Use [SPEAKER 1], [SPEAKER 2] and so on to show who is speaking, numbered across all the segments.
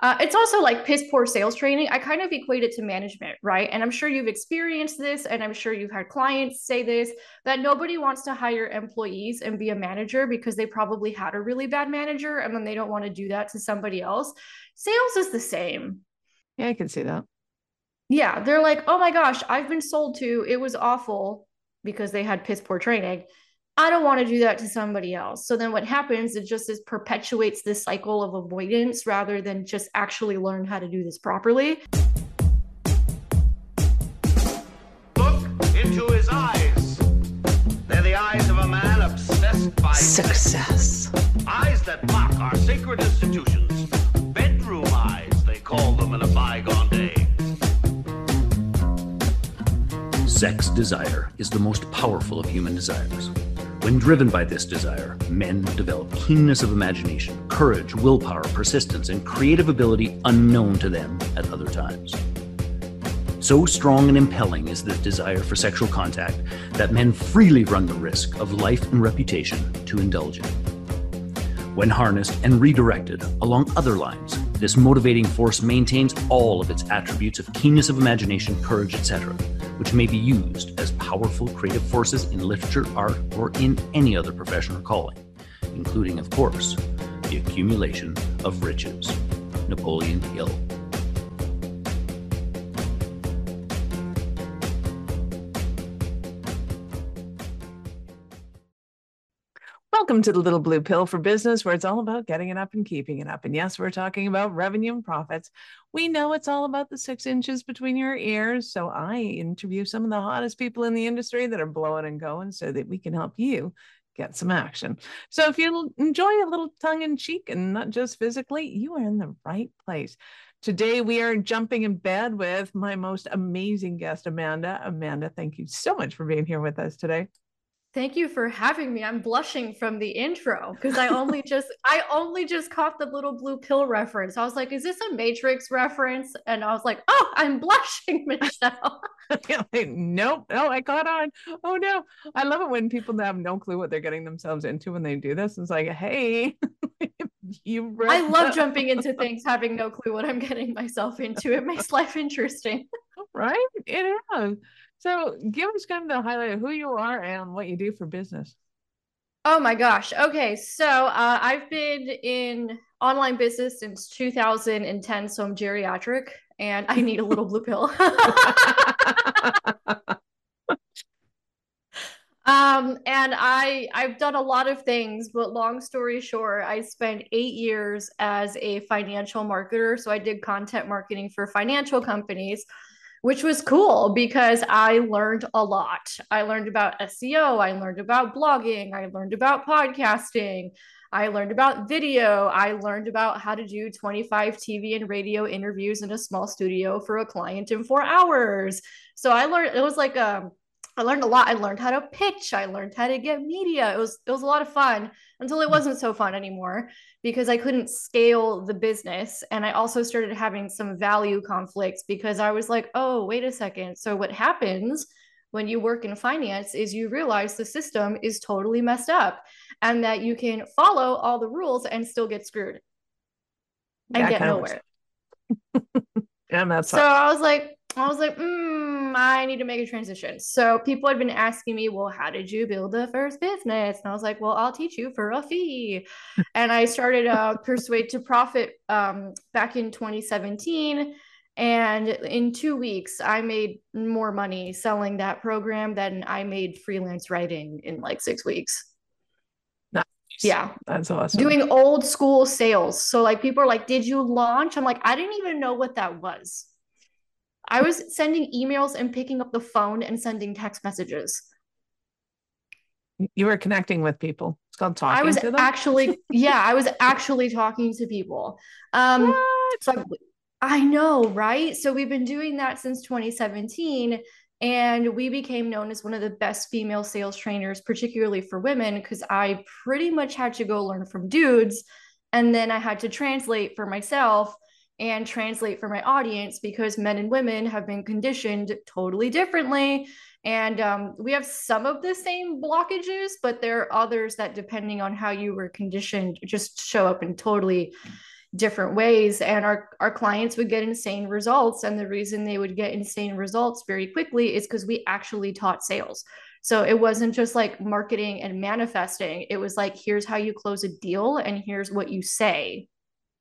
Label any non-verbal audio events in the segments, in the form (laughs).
[SPEAKER 1] Uh, it's also like piss poor sales training. I kind of equate it to management, right? And I'm sure you've experienced this, and I'm sure you've had clients say this that nobody wants to hire employees and be a manager because they probably had a really bad manager and then they don't want to do that to somebody else. Sales is the same.
[SPEAKER 2] Yeah, I can see that.
[SPEAKER 1] Yeah, they're like, oh my gosh, I've been sold to, it was awful because they had piss poor training. I don't want to do that to somebody else. So then what happens, it just is perpetuates this cycle of avoidance rather than just actually learn how to do this properly.
[SPEAKER 3] Look into his eyes. They're the eyes of a man obsessed by
[SPEAKER 2] Success.
[SPEAKER 3] Eyes that mock our sacred institutions. Bedroom eyes, they call them in a bygone day.
[SPEAKER 4] Sex desire is the most powerful of human desires. When driven by this desire, men develop keenness of imagination, courage, willpower, persistence, and creative ability unknown to them at other times. So strong and impelling is this desire for sexual contact that men freely run the risk of life and reputation to indulge in. When harnessed and redirected along other lines, this motivating force maintains all of its attributes of keenness of imagination, courage, etc., which may be used as powerful creative forces in literature, art, or in any other profession or calling, including, of course, the accumulation of riches. Napoleon Hill.
[SPEAKER 2] Welcome to the Little Blue Pill for Business, where it's all about getting it up and keeping it up. And yes, we're talking about revenue and profits. We know it's all about the six inches between your ears. So I interview some of the hottest people in the industry that are blowing and going so that we can help you get some action. So if you enjoy a little tongue in cheek and not just physically, you are in the right place. Today, we are jumping in bed with my most amazing guest, Amanda. Amanda, thank you so much for being here with us today.
[SPEAKER 1] Thank you for having me. I'm blushing from the intro because I only (laughs) just I only just caught the little blue pill reference. I was like, is this a Matrix reference? And I was like, oh, I'm (laughs) blushing, Michelle. (laughs)
[SPEAKER 2] like, nope, no, I caught on. Oh no. I love it when people have no clue what they're getting themselves into when they do this. It's like, hey, you
[SPEAKER 1] I love jumping into things having no clue what I'm getting myself into. It makes life interesting.
[SPEAKER 2] right? It is. So give us kind of the highlight of who you are and what you do for business.
[SPEAKER 1] Oh my gosh. Okay. So uh, I've been in online business since 2010. So I'm geriatric and I need a little blue pill. (laughs) um and i i've done a lot of things but long story short i spent eight years as a financial marketer so i did content marketing for financial companies which was cool because I learned a lot. I learned about SEO, I learned about blogging, I learned about podcasting, I learned about video, I learned about how to do 25 TV and radio interviews in a small studio for a client in 4 hours. So I learned it was like um I learned a lot. I learned how to pitch. I learned how to get media. It was it was a lot of fun until it wasn't so fun anymore because I couldn't scale the business and I also started having some value conflicts because I was like, "Oh, wait a second. So what happens when you work in finance is you realize the system is totally messed up and that you can follow all the rules and still get screwed and (laughs) yeah, get nowhere."
[SPEAKER 2] and that's
[SPEAKER 1] so I was like, I was like, mm, I need to make a transition. So people had been asking me, well, how did you build the first business? And I was like, well, I'll teach you for a fee. and I started uh, Persuade to Profit um, back in 2017. And in two weeks, I made more money selling that program than I made freelance writing in like six weeks.
[SPEAKER 2] Nice.
[SPEAKER 1] Yeah.
[SPEAKER 2] That's awesome.
[SPEAKER 1] Doing old school sales. So, like, people are like, Did you launch? I'm like, I didn't even know what that was. I was sending emails and picking up the phone and sending text messages.
[SPEAKER 2] You were connecting with people. It's called talking.
[SPEAKER 1] I was actually, (laughs) yeah, I was actually talking to people. Um, so I, I know, right? So we've been doing that since 2017 and we became known as one of the best female sales trainers particularly for women because i pretty much had to go learn from dudes and then i had to translate for myself and translate for my audience because men and women have been conditioned totally differently. And um, we have some of the same blockages, but there are others that, depending on how you were conditioned, just show up in totally different ways. And our our clients would get insane results and the reason they would get insane results very quickly is because we actually taught sales. So it wasn't just like marketing and manifesting. It was like here's how you close a deal and here's what you say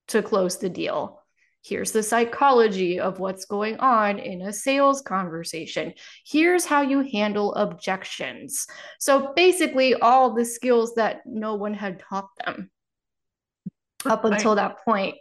[SPEAKER 1] to close the deal here's the psychology of what's going on in a sales conversation here's how you handle objections so basically all the skills that no one had taught them up until that point,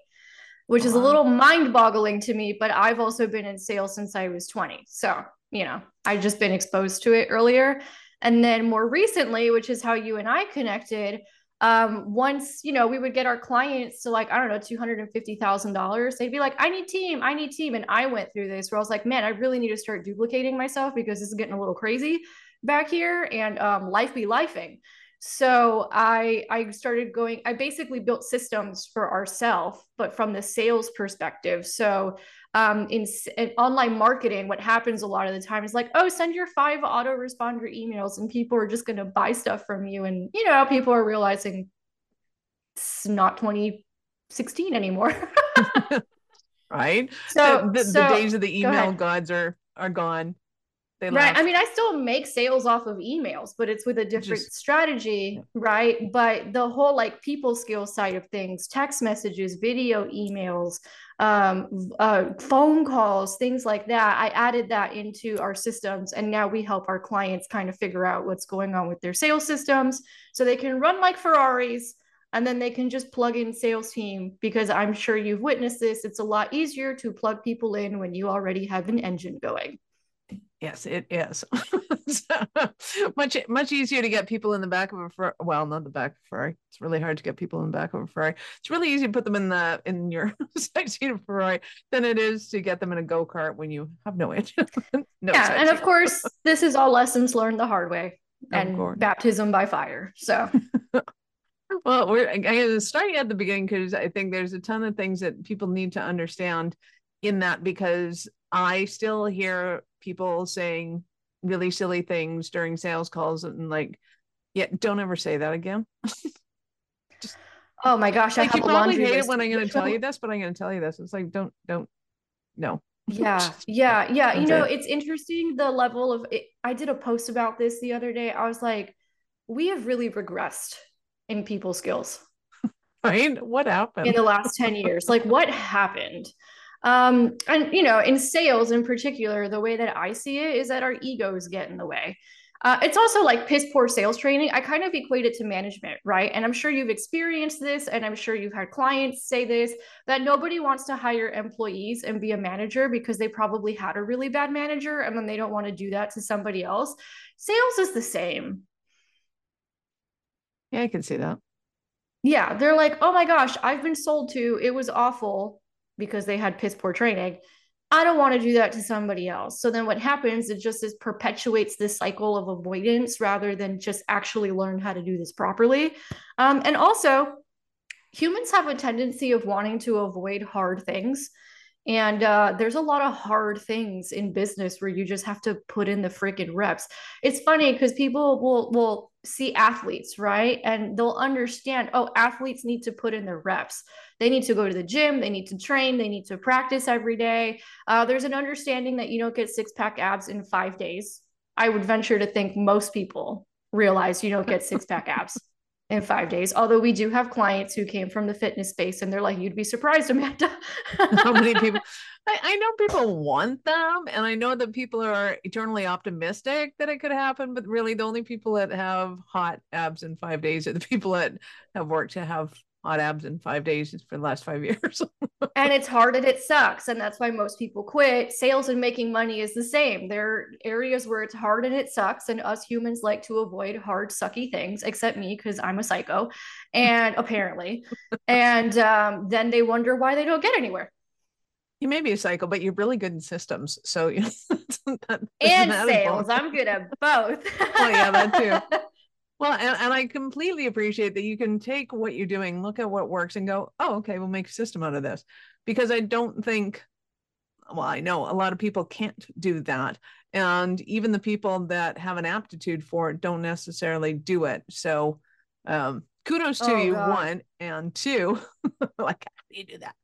[SPEAKER 1] which is a little mind boggling to me. But I've also been in sales since I was 20. So, you know, I've just been exposed to it earlier. And then more recently, which is how you and I connected, um, once, you know, we would get our clients to like, I don't know, $250,000, they'd be like, I need team, I need team. And I went through this where I was like, man, I really need to start duplicating myself because this is getting a little crazy back here and um, life be lifing so i i started going i basically built systems for ourselves but from the sales perspective so um, in, in, online marketing what happens a lot of the time is like oh send your five autoresponder emails and people are just going to buy stuff from you. And you know people are realizing it's not 2016 anymore. (laughs) (laughs)
[SPEAKER 2] Right? So the, the, so, the days of the email gods are are gone
[SPEAKER 1] they right. I mean, I still make sales off of emails, but it's with a different Just, strategy, yeah. right? But the whole like people skill side of things, text messages, video emails, um, uh, phone calls, things like that. I added that into our systems, and now we help our clients kind of figure out what's going on with their sales systems, so they can run like Ferraris. And then they can just plug in sales team because I'm sure you've witnessed this. It's a lot easier to plug people in when you already have an engine going.
[SPEAKER 2] Yes, it is. (laughs) much much easier to get people in the back of a Ferrari. Well, not the back of a Ferrari. It's really hard to get people in the back of a Ferrari. It's really easy to put them in the in your (laughs) side seat of Ferrari than it is to get them in a go kart when you have no (laughs) engine.
[SPEAKER 1] no yeah, and of course, this is all lessons learned the hard way and baptism by fire. So.
[SPEAKER 2] well, we're starting at the beginning because I think there's a ton of things that people need to understand in that because I still hear people saying really silly things during sales calls and like, yeah, don't ever say that again. (laughs)
[SPEAKER 1] Just, oh my gosh,
[SPEAKER 2] like, I you probably hate it when I'm going to tell you (laughs) this, but I'm going to tell you this. It's like, don't, don't, no. (laughs)
[SPEAKER 1] Yeah, yeah, yeah. You know, it's interesting the level of. It, I did a post about this the other day. I was like, we have really regressed in people skills.
[SPEAKER 2] Right? What happened
[SPEAKER 1] in the last ten years? Like, what happened? Um, and you know, in sales in particular, the way that I see it is that our egos get in the way. Uh, it's also like piss poor sales training. I kind of equate it to management, right? And I'm sure you've experienced this, and I'm sure you've had clients say this that nobody wants to hire employees and be a manager because they probably had a really bad manager and then they don't want to do that to somebody else. Sales is the same.
[SPEAKER 2] Yeah, I can see that.
[SPEAKER 1] Yeah, they're like, oh my gosh, I've been sold to, it was awful because they had piss poor training. I don't want to do that to somebody else. So then what happens, it just is perpetuates this cycle of avoidance rather than just actually learn how to do this properly. Um, and also, humans have a tendency of wanting to avoid hard things. And uh, there's a lot of hard things in business where you just have to put in the freaking reps. It's funny because people will will see athletes, right? And they'll understand, oh, athletes need to put in their reps. They need to go to the gym, they need to train, they need to practice every day. Uh, there's an understanding that you don't get six pack abs in five days. I would venture to think most people realize you don't get six pack (laughs) abs in five days. Although we do have clients who came from the fitness space and they're like, you'd be surprised, Amanda. (laughs)
[SPEAKER 2] How many people? (laughs) I, I, know people want them, and I know that people are eternally optimistic that it could happen, but really the only people that have hot abs in five days are the people that have worked to have hot abs in five days for the last five (laughs) years.
[SPEAKER 1] and it's hard and it sucks. And that's why most people quit. Sales and making money is the same. There are areas where it's hard and it sucks. And us humans like to avoid hard, sucky things, except me, because I'm a psycho. And (laughs) apparently, and um, then they wonder why they don't get anywhere.
[SPEAKER 2] You may be a psycho, but you're really good in systems. So, (laughs) you
[SPEAKER 1] know, and sales. I'm good at both.
[SPEAKER 2] oh, yeah, that too. Well, and, and I completely appreciate that you can take what you're doing, look at what works, and go, oh, okay, we'll make a system out of this. Because I don't think, well, I know a lot of people can't do that. And even the people that have an aptitude for it don't necessarily do it. So, um, kudos to oh, you, God. one, and two, (laughs) like how do you do that?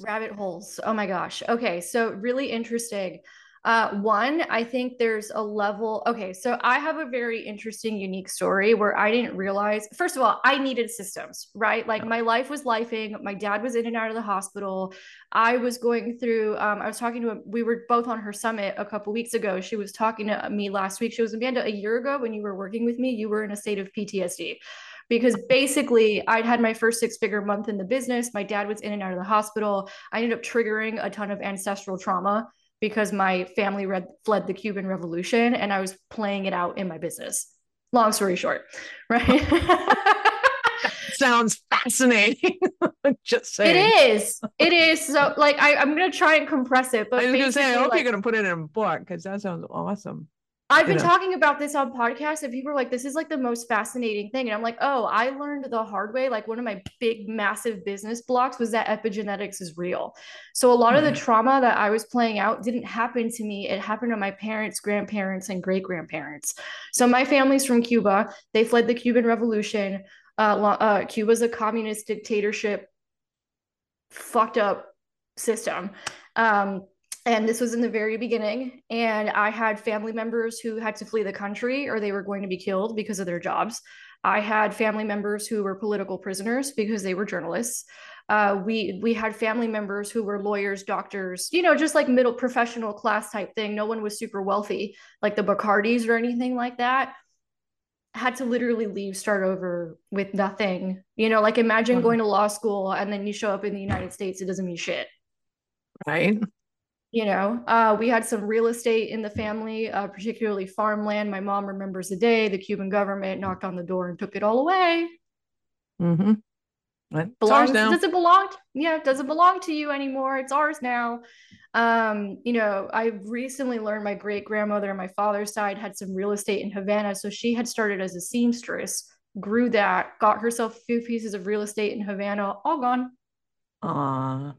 [SPEAKER 1] Rabbit holes. Oh my gosh. Okay. So, really interesting. Uh, one, I think there's a level. Okay, so I have a very interesting, unique story where I didn't realize. First of all, I needed systems, right? Like my life was lifing. My dad was in and out of the hospital. I was going through. Um, I was talking to. A, we were both on her summit a couple weeks ago. She was talking to me last week. She was Amanda a year ago when you were working with me. You were in a state of PTSD because basically I'd had my first six figure month in the business. My dad was in and out of the hospital. I ended up triggering a ton of ancestral trauma because my family read, fled the Cuban Revolution and I was playing it out in my business. Long story short, (laughs) right? (laughs)
[SPEAKER 2] Sounds fascinating. (laughs) Just saying.
[SPEAKER 1] It is. It is. So, like, I, I'm going to try and compress it. But
[SPEAKER 2] I was going to say, I hope
[SPEAKER 1] like,
[SPEAKER 2] you're going to put it in a book because that sounds awesome.
[SPEAKER 1] I've been know. talking about this on podcasts, and people are like, this is like the most fascinating thing. And I'm like, oh, I learned the hard way. Like, one of my big, massive business blocks was that epigenetics is real. So, a lot of the trauma that I was playing out didn't happen to me. It happened to my parents, grandparents, and great grandparents. So, my family's from Cuba. They fled the Cuban Revolution. Uh, uh, Cuba's a communist dictatorship, fucked up system. Um, and this was in the very beginning and i had family members who had to flee the country or they were going to be killed because of their jobs. I had family members who were political prisoners because they were journalists. Uh, we we had family members who were lawyers doctors you know just like middle professional class type thing. No one was super wealthy like the bacardis or anything like that. Had to literally leave start over with nothing. You know like imagine mm-hmm. going to law school and then you show up in the united states it doesn't mean shit.
[SPEAKER 2] Right
[SPEAKER 1] you know uh, we had some real estate in the family uh, particularly farmland. My mom remembers the day the cuban government knocked on the door and took it all away.
[SPEAKER 2] Mm-hmm.
[SPEAKER 1] belongs, does it belong yeah does it belong to you anymore? It's ours now. Um, you know i recently learned my great grandmother on my father's side had some real estate in havana so she had started as a seamstress grew that got herself a few pieces of real estate in havana all gone.
[SPEAKER 2] Aww.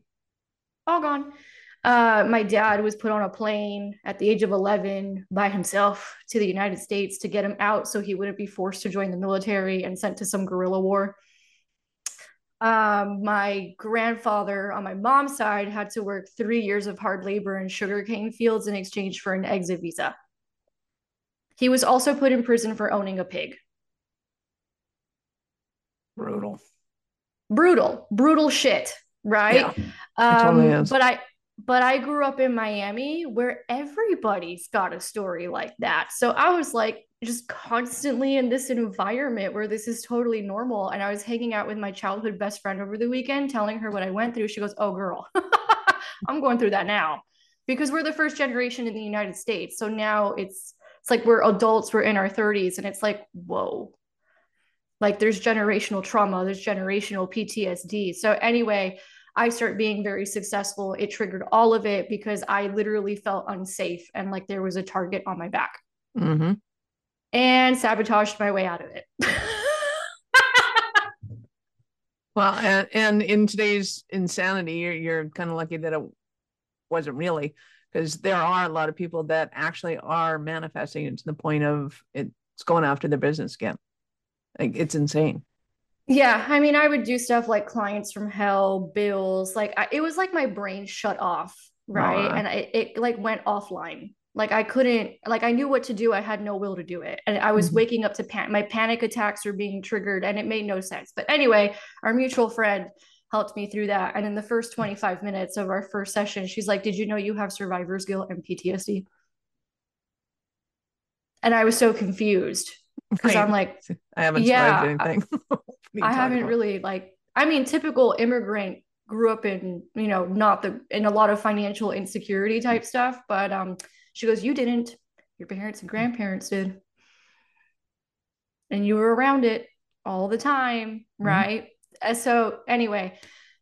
[SPEAKER 1] all gone uh, my dad was put on a plane at the age of 11 by himself to the United States to get him out so he wouldn't be forced to join the military and sent to some guerrilla war. Um, my grandfather on my mom's side had to work three years of hard labor in sugarcane fields in exchange for an exit visa. He was also put in prison for owning a pig.
[SPEAKER 2] Brutal.
[SPEAKER 1] Brutal, brutal shit, right? Yeah, um, totally but I but I grew up in Miami where everybody's got a story like that. So I was like just constantly in this environment where this is totally normal. And I was hanging out with my childhood best friend over the weekend, telling her what I went through. She goes, Oh, girl, (laughs) I'm going through that now because we're the first generation in the United States. So now it's, it's like we're adults, we're in our 30s, and it's like, whoa, like there's generational trauma, there's generational PTSD. So, anyway, I start being very successful, it triggered all of it because I literally felt unsafe and like there was a target on my back.
[SPEAKER 2] Mm-hmm.
[SPEAKER 1] And sabotaged my way out of it. (laughs)
[SPEAKER 2] well, and, and in today's insanity, you're, you're kind of lucky that it wasn't really, because there are a lot of people that actually are manifesting it to the point of it's going after their business again. Like it's insane.
[SPEAKER 1] Yeah, I mean, I would do stuff like clients from hell, bills. Like I, it was like my brain shut off, right? And it, it like went offline. Like I couldn't, like I knew what to do. I had no will to do it, and I was mm-hmm. waking up to pan- my panic attacks were being triggered, and it made no sense. But anyway, our mutual friend helped me through that. And in the first 25 minutes of our first session, she's like, "Did you know you have survivor's guilt and PTSD?" And I was so confused because I'm like, (laughs)
[SPEAKER 2] I haven't yeah, anything. (laughs)
[SPEAKER 1] I haven't about? really like. I mean, typical immigrant grew up in you know not the in a lot of financial insecurity type stuff, but um, she goes, you didn't. Your parents and grandparents did, and you were around it all the time, mm-hmm. right? So anyway,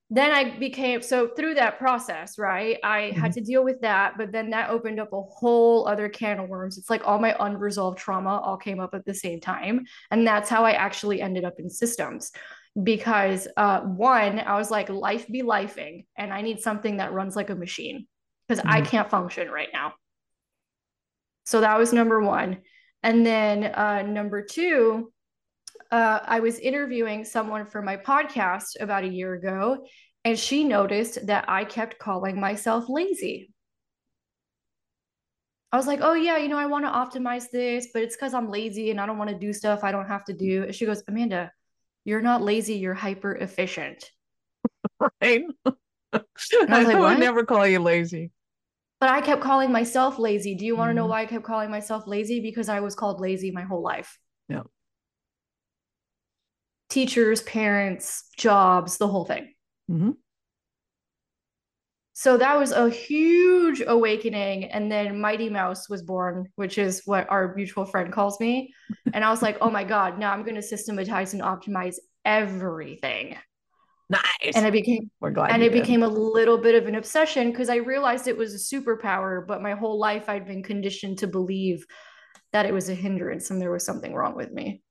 [SPEAKER 1] then I became so through that process, right? I mm-hmm. had to deal with that, but then that opened up a whole other can of worms. It's like all my unresolved trauma all came up at the same time. And that's how I actually ended up in systems. Because uh, one, I was like, life be lifing, and I need something that runs like a machine because mm-hmm. I can't function right now. So that was number one. And then uh, number two, uh, I was interviewing someone for my podcast about a year ago, And she noticed that I kept calling myself lazy. I was like, oh, yeah, you know, I want to optimize this, but it's because I'm lazy and I don't want to do stuff I don't have to do. And she goes, Amanda, you're not lazy, you're hyper efficient. (laughs)
[SPEAKER 2] Right. I,
[SPEAKER 1] like,
[SPEAKER 2] would never call you lazy.
[SPEAKER 1] But I kept calling myself lazy. Do you want to know
[SPEAKER 2] Mhm.
[SPEAKER 1] why I kept calling myself lazy? Because I was called lazy my whole life.
[SPEAKER 2] Yeah.
[SPEAKER 1] Teachers, parents, jobs, the whole thing.
[SPEAKER 2] Mhm.
[SPEAKER 1] So that was a huge awakening. And then Mighty Mouse was born, which is what our mutual friend calls me. (laughs) And I was like, oh my God, now I'm going to systematize and optimize everything.
[SPEAKER 2] Nice.
[SPEAKER 1] And it became
[SPEAKER 2] We're glad.
[SPEAKER 1] and it
[SPEAKER 2] did.
[SPEAKER 1] became a little bit of an obsession because I realized it was a superpower, but my whole life I'd been conditioned to believe that it was a hindrance and there was something wrong with me.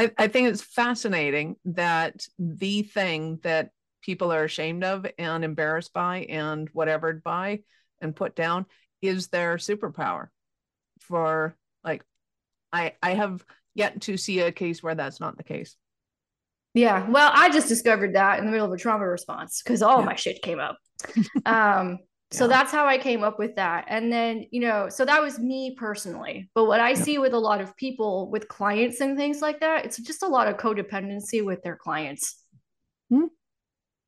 [SPEAKER 2] I, I think it's fascinating that the thing that people are ashamed of and embarrassed by and whatever by and put down is their superpower for like I I have yet to see a case where that's not the case.
[SPEAKER 1] Yeah, well, I just discovered that in the middle of a trauma response because all
[SPEAKER 2] Yeah.
[SPEAKER 1] my shit came up. (laughs) Um, so
[SPEAKER 2] Yeah.
[SPEAKER 1] that's how I came up with that. And then, you know, so that was me personally. But what I
[SPEAKER 2] Yeah.
[SPEAKER 1] see with a lot of people with clients and things like that, it's just a lot of codependency with their clients.
[SPEAKER 2] Hmm.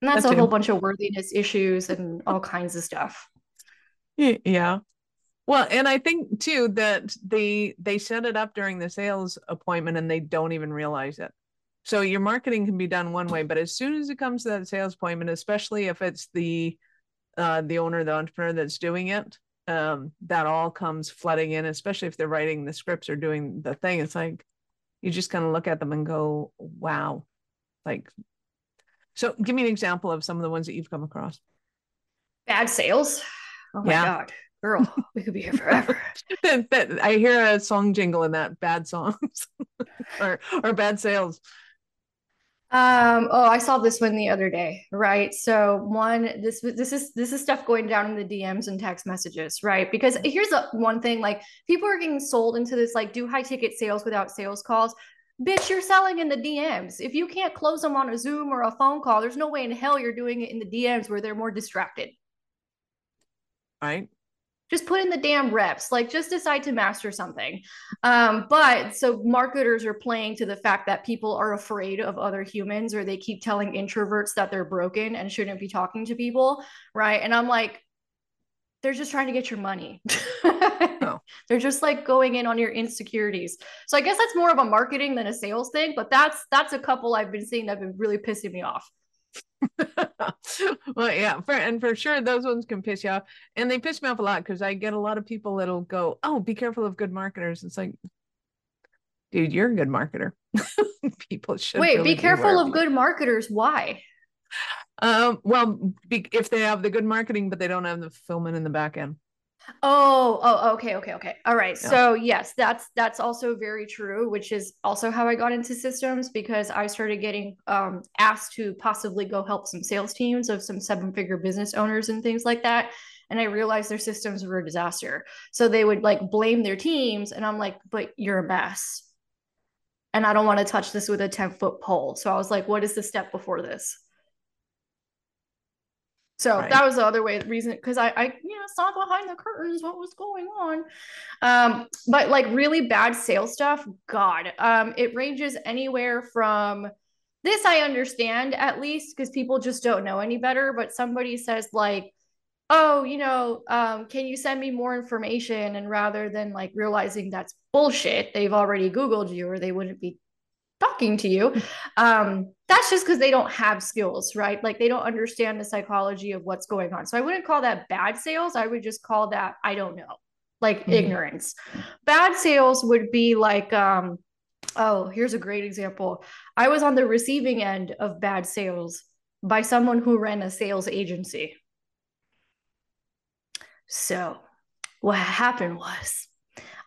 [SPEAKER 1] And that's
[SPEAKER 2] That
[SPEAKER 1] a whole bunch of worthiness issues and all kinds of stuff.
[SPEAKER 2] Yeah. Well, and I think too that they they set it up during the sales appointment and they don't even realize it. So your marketing can be done one way, but as soon as it comes to that sales appointment, especially if it's the uh the owner, the entrepreneur that's doing it, um, that all comes flooding in, especially if they're writing the scripts or doing the thing. It's like you just kind of look at them and go, wow. Like so give me an example of some of the ones that you've come across.
[SPEAKER 1] Bad sales. Oh my
[SPEAKER 2] Yeah.
[SPEAKER 1] God, girl, we could be here forever. (laughs)
[SPEAKER 2] I hear a song jingle in that bad songs (laughs) or or bad sales.
[SPEAKER 1] Um, oh, I saw this one the other day, right? So one, this this is this is stuff going down in the DMs and text messages, right? Because here's a one thing, like people are getting sold into this, like do high ticket sales without sales calls. Bitch, you're selling in the DMs. If you can't close them on a Zoom or a phone call, there's no way in hell you're doing it in the DMs where they're more distracted.
[SPEAKER 2] Right.
[SPEAKER 1] Just put in the damn reps like just decide to master something. Um, but so marketers are playing to the fact that people are afraid of other humans or they keep telling introverts that they're broken and shouldn't be talking to people right? And i'm like they're just trying to get your money. (laughs) They're just like going in on your insecurities. So i guess that's more of a marketing than a sales thing but that's that's a couple i've been seeing that have been really pissing me off (laughs)
[SPEAKER 2] well, yeah, for and for sure those ones can piss you off. And they piss me off a lot because I get a lot of people that'll go, Oh, be careful of good marketers. It's like, dude, you're a good marketer. (laughs) people should
[SPEAKER 1] wait
[SPEAKER 2] really
[SPEAKER 1] be careful of good marketers why
[SPEAKER 2] Um, well, be, if they have the good marketing, but they don't have the fulfillment in the back end.
[SPEAKER 1] Oh, oh, okay, okay, okay. All right.
[SPEAKER 2] Yeah.
[SPEAKER 1] So yes, that's that's also very true, which is also how I got into systems because I started getting um, asked to possibly go help some sales teams of some seven-figure business owners and things like that. And I realized their systems were a disaster. So they would like blame their teams, and I'm like, but you're a mess. And I don't want to touch this with a 10-foot pole. So I was like, what is the step before this? So
[SPEAKER 2] Right.
[SPEAKER 1] that was the other way reason because I, I you know saw behind the curtains what was going on. Um, but like really bad sales stuff, God, um, it ranges anywhere from this I understand at least because people just don't know any better. But somebody says like, oh, you know, um, can you send me more information? And rather than like realizing that's bullshit, they've already Googled you or they wouldn't be talking to you. Um, that's just because they don't have skills, right? Like they don't understand the psychology of what's going on. So I wouldn't call that bad sales. I would just call that I don't know, like
[SPEAKER 2] Mhm.
[SPEAKER 1] ignorance. Bad sales would be like, um, oh, here's a great example. I was on the receiving end of bad sales by someone who ran a sales agency. So what happened was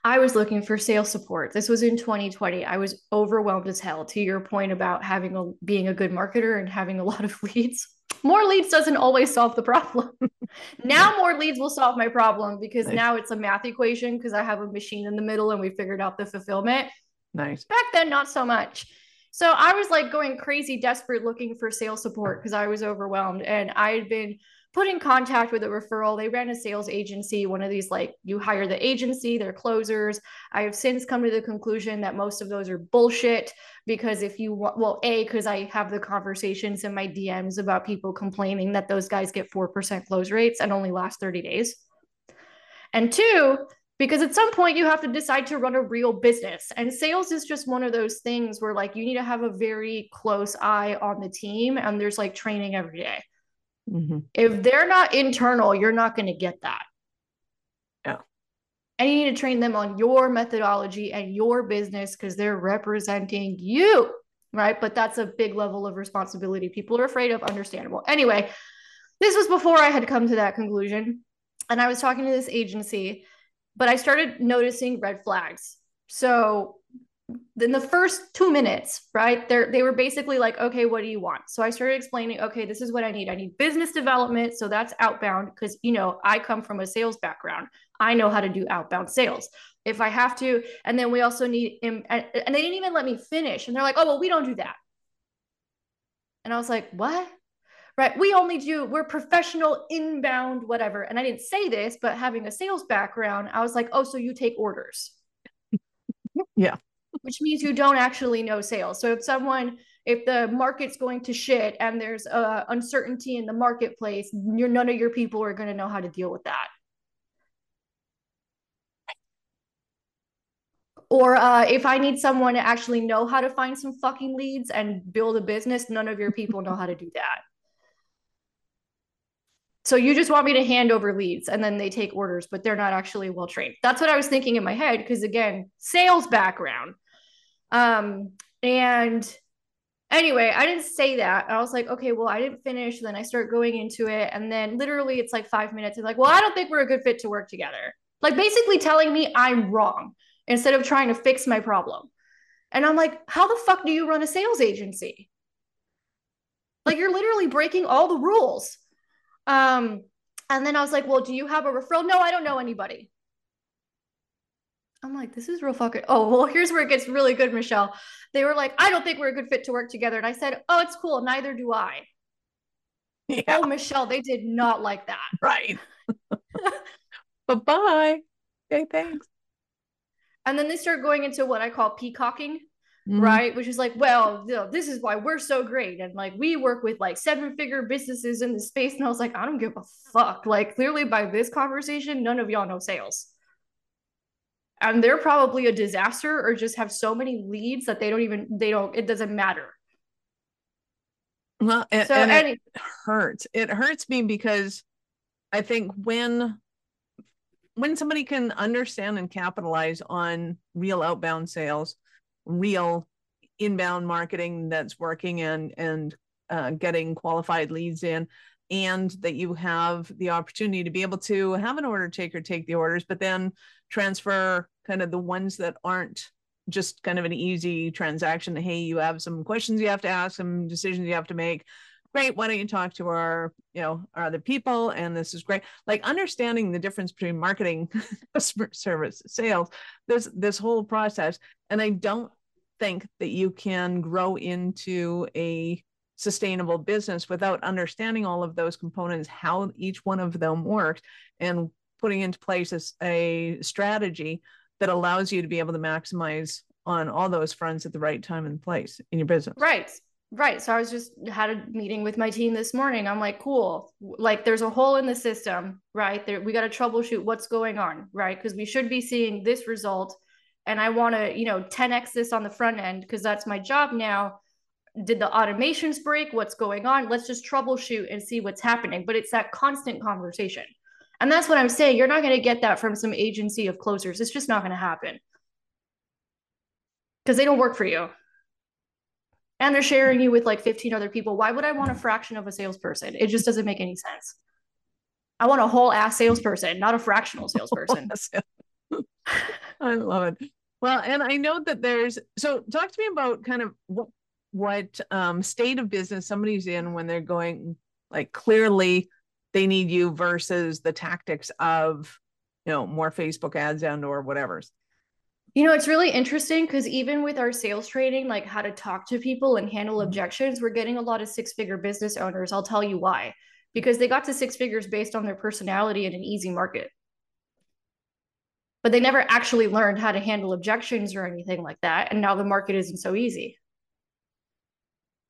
[SPEAKER 1] I was looking for sales support. This was in 2020. I was overwhelmed as hell to your point about having a being a good marketer and having a lot of (laughs) leads. More leads doesn't always solve the problem. (laughs) now more leads will solve my problem because
[SPEAKER 2] Nice.
[SPEAKER 1] now it's a math equation because I have a machine in the middle and we figured out the fulfillment.
[SPEAKER 2] Nice.
[SPEAKER 1] Back then, not so much. So I was like going crazy, desperate, looking for sales support because I was overwhelmed. And I had been put in contact with a referral. They ran a sales agency, one of these like you hire the agency, they're closers. I have since come to the conclusion that most of those are bullshit because if you want, well, A, because I have the conversations in my DMs about people complaining that those guys get 4% close rates and only last 30 days. And two, because at some point you have to decide to run a real business and sales is just one of those things where like you need to have a very close eye on the team and there's like training every day Mm-hmm. If they're not internal, you're not going to get that.
[SPEAKER 2] Yeah.
[SPEAKER 1] And you need to train them on your methodology and your business because they're representing you. Right. But that's a big level of responsibility people are afraid of. Understandable. Anyway, this was before I had come to that conclusion. And I was talking to this agency, but I started noticing red flags. So in the first two minutes, right? They they were basically like, okay, what do you want? So I started explaining, okay, this is what I need. I need business development. So that's outbound because you know I come from a sales background. I know how to do outbound sales. If I have to, and then we also need, and they didn't even let me finish. And they're like, oh well, we don't do that. And I was like, what? Right? We only do. We're professional inbound, whatever. And I didn't say this, but having a sales background, I was like, oh, so you take orders. (laughs)
[SPEAKER 2] yeah
[SPEAKER 1] which means you don't actually know sales. So if someone, if the market's going to shit and there's uh, uncertainty in the marketplace, none of your people are going to know how to deal with that. Or uh, if I need someone to actually know how to find some fucking leads and build a business, none of your people know how to do that. So you just want me to hand over leads and then they take orders, but they're not actually well trained. That's what I was thinking in my head because again, sales background. Um, and anyway, I didn't say that. I was like, okay, well, I didn't finish. Then I start going into it. And then literally it's like five minutes. And like, well, I don't think we're a good fit to work together. Like basically telling me I'm wrong instead of trying to fix my problem. And I'm like, how the fuck do you run a sales agency? Like you're literally breaking all the rules. Um, and then I was like, well, do you have a referral? No, I don't know anybody. I'm like, this is real fucking. Oh, well, here's where it gets really good, Michelle. They were like, I don't think we're a good fit to work together. And I said, Oh, it's cool. Neither do I. Yeah. Oh, Michelle, they did not like that. (laughs)
[SPEAKER 2] Right. (laughs) bye bye. Okay, thanks.
[SPEAKER 1] And then they start going into what I call peacocking, mm-hmm. right? Which is like, well, you know, this is why we're so great. And like, we work with like seven figure businesses in the space. And I was like, I don't give a fuck. Like, clearly by this conversation, none of y'all know sales and they're probably a disaster or just have so many leads that they don't even they don't it doesn't matter.
[SPEAKER 2] Well and, so, and any- it hurts. It hurts me because i think when when somebody can understand and capitalize on real outbound sales real inbound marketing that's working and and uh, getting qualified leads in and that you have the opportunity to be able to have an order taker take the orders, but then transfer kind of the ones that aren't just kind of an easy transaction. Hey, you have some questions you have to ask, some decisions you have to make. Great. Why don't you talk to our, you know, our other people? And this is great. Like understanding the difference between marketing, (laughs) customer service, sales, this this whole process. And I don't think that you can grow into a sustainable business without understanding all of those components, how each one of them works, and putting into place a, a strategy that allows you to be able to maximize on all those fronts at the right time and place in your business.
[SPEAKER 1] Right. Right. So I was just had a meeting with my team this morning. I'm like, cool. Like there's a hole in the system, right? There we got to troubleshoot what's going on, right? Because we should be seeing this result. And I want to, you know, 10x this on the front end because that's my job now did the automations break? What's going on? Let's just troubleshoot and see what's happening. But it's that constant conversation. And that's what i'm saying. You're not going to get that from some agency of closers. It's just not going to happen. Because they don't work for you. And they're sharing you with like 15 other people. Why would i want a fraction of a salesperson? It just doesn't make any sense. I want a whole ass salesperson not a fractional (laughs) salesperson. (laughs)
[SPEAKER 2] i love it. Well and i know that there's so talk to me about kind of what what um, state of business somebody's in when they're going like clearly they need you versus the tactics of you know more facebook ads and or whatever
[SPEAKER 1] You know, it's really interesting because even with our sales training, like how to talk to people and handle
[SPEAKER 2] Mhm.
[SPEAKER 1] objections, we're getting a lot of six figure business owners. I'll tell you why. Because they got to six figures based on their personality in an easy market. But they never actually learned how to handle objections or anything like that. And now the market isn't so easy.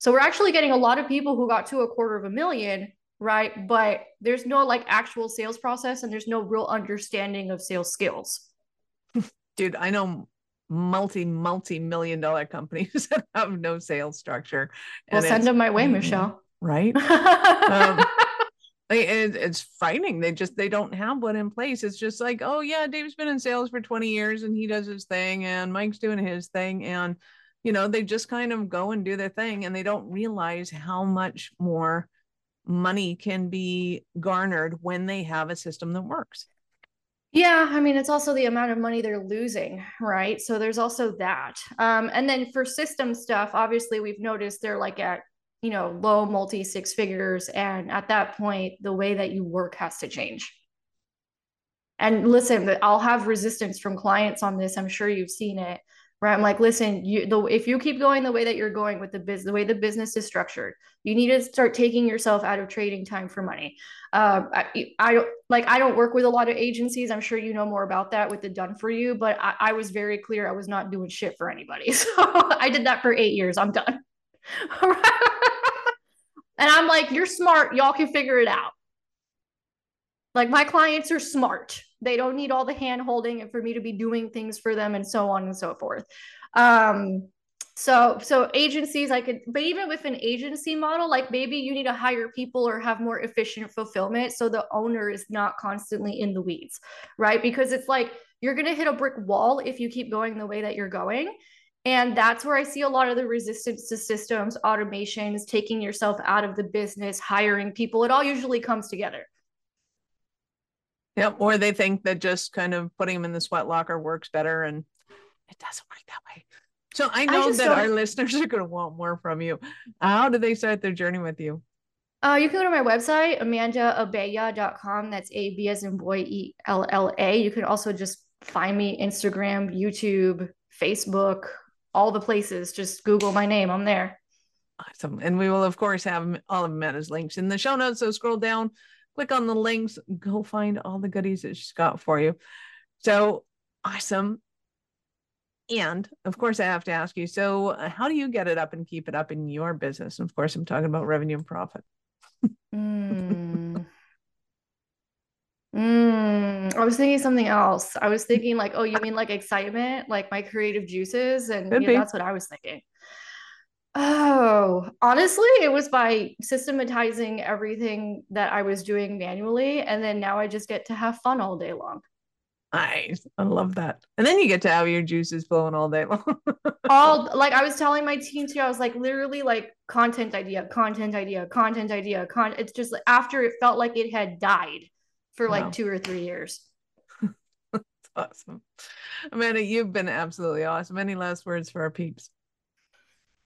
[SPEAKER 1] So we're actually getting a lot of people who got to a quarter of a million, right? But there's no like actual sales process and there's no real understanding of sales skills.
[SPEAKER 2] Dude, I know multi, multi million dollar companies (laughs) that have no sales structure.
[SPEAKER 1] Well,
[SPEAKER 2] and
[SPEAKER 1] send them my way. Michelle.
[SPEAKER 2] Right? (laughs) Um, it, it's frightening. They just they don't have one in place. It's just like, oh yeah, Dave's been in sales for 20 years and he does his thing, and Mike's doing his thing, and you know they just kind of go and do their thing, and they don't realize how much more money can be garnered when they have a system that works.
[SPEAKER 1] Yeah, I mean, it's also the amount of money they're losing, right? So there's also that. Um, and then for system stuff, obviously we've noticed they're like at, you know, low multi six figures. And at that point, the way that you work has to change. And listen, I'll have resistance from clients on this. I'm sure you've seen it, right? I'm like, listen, you the if you keep going the way that you're going with the business, the way the business is structured, you need to start taking yourself out of trading time for money. Um, I, I don't like I don't work with a lot of agencies. I'm sure you know more about that with the done for you, but I, I was very clear I was not doing shit for anybody. (laughs) So I did that for eight years. I'm done. (laughs) and I'm like, you're smart. Y'all can figure it out. Like my clients are smart. They don't need all the hand holding and for me to be doing things for them and so on and so forth. Um, so so agencies I could but even with an agency model like maybe you need to hire people or have more efficient fulfillment so the owner is not constantly in the weeds, right? Because it's like you're going to hit a brick wall if you keep going the way that you're going. And that's where I see a lot of the resistance to systems, automations, taking yourself out of the business, hiring people. It all usually comes together.
[SPEAKER 2] Yep. Or they think that just kind of putting them in the sweat locker works better, and it doesn't work that way. So I know
[SPEAKER 1] just
[SPEAKER 2] that our (laughs) listeners are going to want more from you. How do they start their journey with you?
[SPEAKER 1] Uh, you can go to my website, amandaabella.com. That's A B as in boy, E L L A. You can also just find me Instagram, YouTube, Facebook, all the places. Just Google my name. I'm there.
[SPEAKER 2] Awesome. And we will, of course, have all of Amanda's links in the show notes. So scroll down, click on the links, go find all the goodies that she's got for you. So awesome. And of course, I have to ask you so, uh, how do you get it up and keep it up in your business? And of course, I'm talking about revenue and profit.
[SPEAKER 1] Mm. (laughs) Mm, I was thinking something else. I was thinking like, oh, you mean like excitement, like my creative juices, and yeah, that's what I was thinking. Oh, honestly, it was by systematizing everything that I was doing manually, and then now I just get to have fun all day long.
[SPEAKER 2] Nice. I love that. And then you get to have your juices flowing all day (laughs) long.
[SPEAKER 1] All like I was telling my team too, I was like literally like content idea, content idea, content idea, con. It's just after it felt like it had died for like
[SPEAKER 2] Wow.
[SPEAKER 1] two or three years. (laughs)
[SPEAKER 2] That's awesome. Amanda, you've been absolutely awesome. Any last words for our peeps?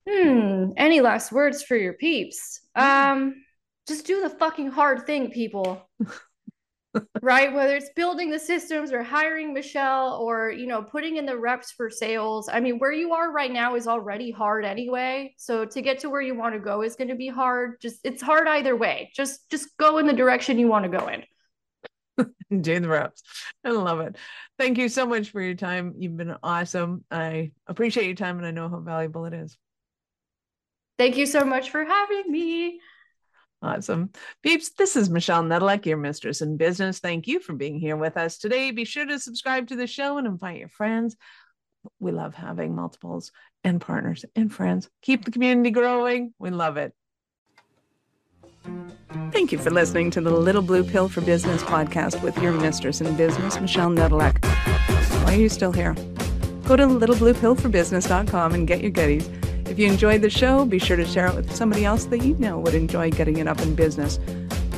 [SPEAKER 1] Hmm. Any last words for your peeps? Um, just do the fucking hard thing, people. (laughs) right? Whether it's building the systems or hiring Michelle or, you know, putting in the reps for sales. I mean, where you are right now is already hard anyway. So to get to where you want to go is going to be hard. Just it's hard either way. Just just go in the direction you want to go in. (laughs)
[SPEAKER 2] Do the reps. I love it. Thank you so much for your time. You've been awesome. I appreciate your time and I know how valuable it is.
[SPEAKER 1] Thank you so much for having me.
[SPEAKER 2] Awesome. Peeps, this is Michelle Nedelec, your mistress in business. Thank you for being here with us today. Be sure to subscribe to the show and invite your friends. We love having multiples and partners and friends. Keep the community growing. We love it. Thank you for listening to the Little Blue Pill for Business podcast with your mistress in business, Michelle Nedelec. Why are you still here? Go to littlebluepillforbusiness.com and get your goodies. If you enjoyed the show, be sure to share it with somebody else that you know would enjoy getting it up in business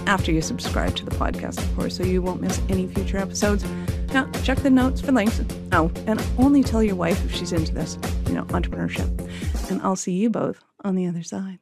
[SPEAKER 2] after you subscribe to the podcast, of course, so you won't miss any future episodes. Now, check the notes for links. Oh, and only tell your wife if she's into this, you know, entrepreneurship. And I'll see you both on the other side.